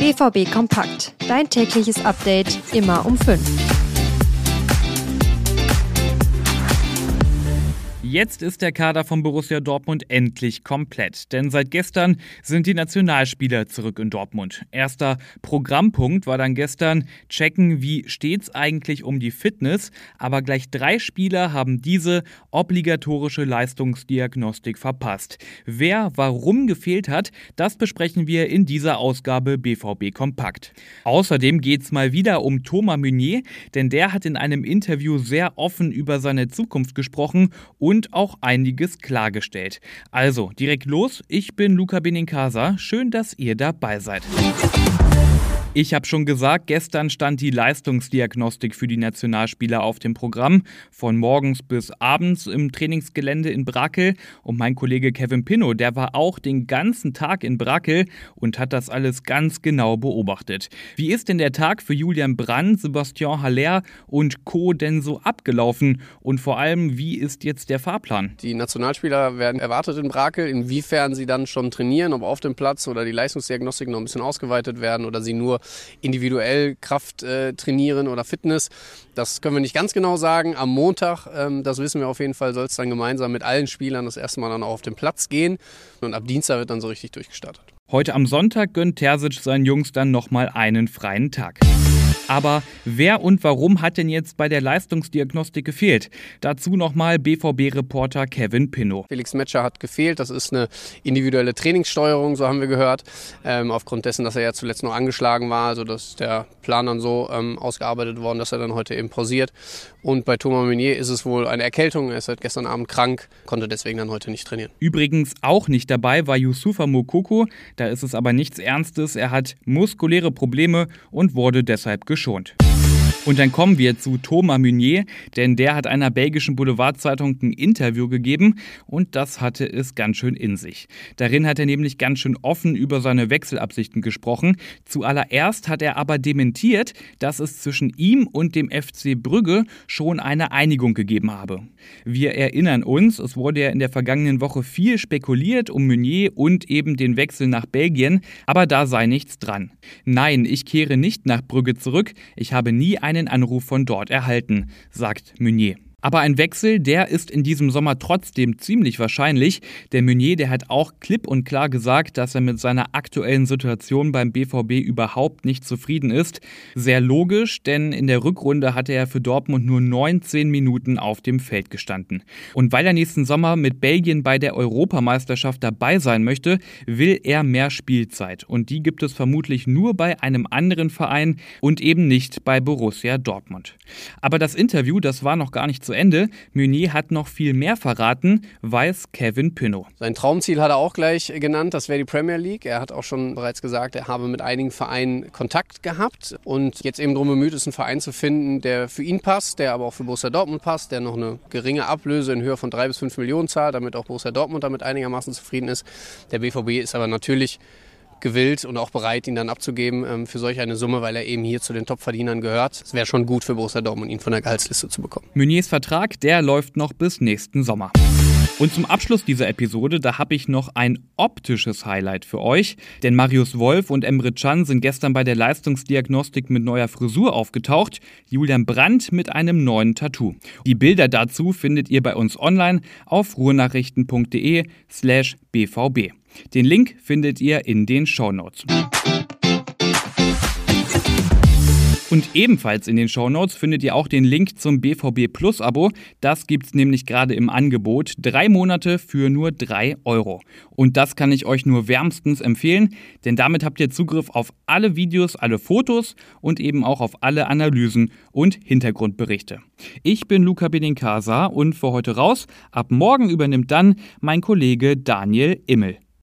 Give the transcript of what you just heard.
BVB Kompakt. Dein tägliches Update immer um 5. Jetzt ist der Kader von Borussia Dortmund endlich komplett, denn seit gestern sind die Nationalspieler zurück in Dortmund. Erster Programmpunkt war dann gestern checken, wie steht's eigentlich um die Fitness, aber gleich drei Spieler haben diese obligatorische Leistungsdiagnostik verpasst. Wer warum gefehlt hat, das besprechen wir in dieser Ausgabe BVB Kompakt. Außerdem geht's mal wieder um Thomas Meunier, denn der hat in einem Interview sehr offen über seine Zukunft gesprochen und und auch einiges klargestellt. Also direkt los, ich bin Luca Benincasa, schön, dass ihr dabei seid. Ich habe schon gesagt, gestern stand die Leistungsdiagnostik für die Nationalspieler auf dem Programm, von morgens bis abends im Trainingsgelände in Brackel. Und mein Kollege Kevin Pinnow, der war auch den ganzen Tag in Brackel und hat das alles ganz genau beobachtet. Wie ist denn der Tag für Julian Brandt, Sebastian Haller und Co. denn so abgelaufen? Und vor allem, wie ist jetzt der Fahrplan? Die Nationalspieler werden erwartet in Brackel, inwiefern sie dann schon trainieren, ob auf dem Platz oder die Leistungsdiagnostik noch ein bisschen ausgeweitet werden oder sie nur individuell Kraft äh, trainieren oder Fitness. Das können wir nicht ganz genau sagen. Am Montag, ähm, das wissen wir auf jeden Fall, soll es dann gemeinsam mit allen Spielern das erste Mal dann auch auf den Platz gehen. Und ab Dienstag wird dann so richtig durchgestartet. Heute am Sonntag gönnt Terzic seinen Jungs dann nochmal einen freien Tag. Aber wer und warum hat denn jetzt bei der Leistungsdiagnostik gefehlt? Dazu nochmal BVB-Reporter Kevin Pinnow. Felix Metscher hat gefehlt. Das ist eine individuelle Trainingssteuerung, so haben wir gehört. Ähm, aufgrund dessen, dass er ja zuletzt noch angeschlagen war. Also dass der Plan dann so ähm, ausgearbeitet worden, dass er dann heute eben pausiert. Und bei Thomas Meunier ist es wohl eine Erkältung. Er ist seit gestern Abend krank, konnte deswegen dann heute nicht trainieren. Übrigens auch nicht dabei war Yusufa Mokoko. Da ist es aber nichts Ernstes. Er hat muskuläre Probleme und wurde deshalb geschont geschont. Und dann kommen wir zu Thomas Meunier, denn der hat einer belgischen Boulevardzeitung ein Interview gegeben und das hatte es ganz schön in sich. Darin hat er nämlich ganz schön offen über seine Wechselabsichten gesprochen. Zuallererst hat er aber dementiert, dass es zwischen ihm und dem FC Brügge schon eine Einigung gegeben habe. Wir erinnern uns, es wurde ja in der vergangenen Woche viel spekuliert um Meunier und eben den Wechsel nach Belgien, aber da sei nichts dran. Nein, ich kehre nicht nach Brügge zurück, ich habe nie einen Anruf von dort erhalten, sagt Meunier. Aber ein Wechsel, der ist in diesem Sommer trotzdem ziemlich wahrscheinlich. Der Meunier, der hat auch klipp und klar gesagt, dass er mit seiner aktuellen Situation beim BVB überhaupt nicht zufrieden ist. Sehr logisch, denn in der Rückrunde hatte er für Dortmund nur 19 Minuten auf dem Feld gestanden. Und weil er nächsten Sommer mit Belgien bei der Europameisterschaft dabei sein möchte, will er mehr Spielzeit. Und die gibt es vermutlich nur bei einem anderen Verein und eben nicht bei Borussia Dortmund. Aber das Interview, das war noch gar nicht zu Ende. Meunier hat noch viel mehr verraten, weiß Kevin Pinnow. Sein Traumziel hat er auch gleich genannt, das wäre die Premier League. Er hat auch schon bereits gesagt, er habe mit einigen Vereinen Kontakt gehabt und jetzt eben darum bemüht ist, einen Verein zu finden, der für ihn passt, der aber auch für Borussia Dortmund passt, der noch eine geringe Ablöse in Höhe von drei bis fünf Millionen zahlt, damit auch Borussia Dortmund damit einigermaßen zufrieden ist. Der BVB ist aber natürlich gewillt und auch bereit, ihn dann abzugeben ähm, für solch eine Summe, weil er eben hier zu den Top-Verdienern gehört. Es wäre schon gut für Borussia Dortmund, ihn von der Gehaltsliste zu bekommen. Meuniers Vertrag, der läuft noch bis nächsten Sommer. Und zum Abschluss dieser Episode, da habe ich noch ein optisches Highlight für euch. Denn Marius Wolf und Emre Can sind gestern bei der Leistungsdiagnostik mit neuer Frisur aufgetaucht. Julian Brandt mit einem neuen Tattoo. Die Bilder dazu findet ihr bei uns online auf ruhrnachrichten.de slash bvb. Den Link findet ihr in den Shownotes. Und ebenfalls in den Shownotes findet ihr auch den Link zum BVB Plus Abo. Das gibt's nämlich gerade im Angebot. Drei Monate für nur drei Euro. Und das kann ich euch nur wärmstens empfehlen, denn damit habt ihr Zugriff auf alle Videos, alle Fotos und eben auch auf alle Analysen und Hintergrundberichte. Ich bin Luca Benincasa und für heute raus. Ab morgen übernimmt dann mein Kollege Daniel Immel.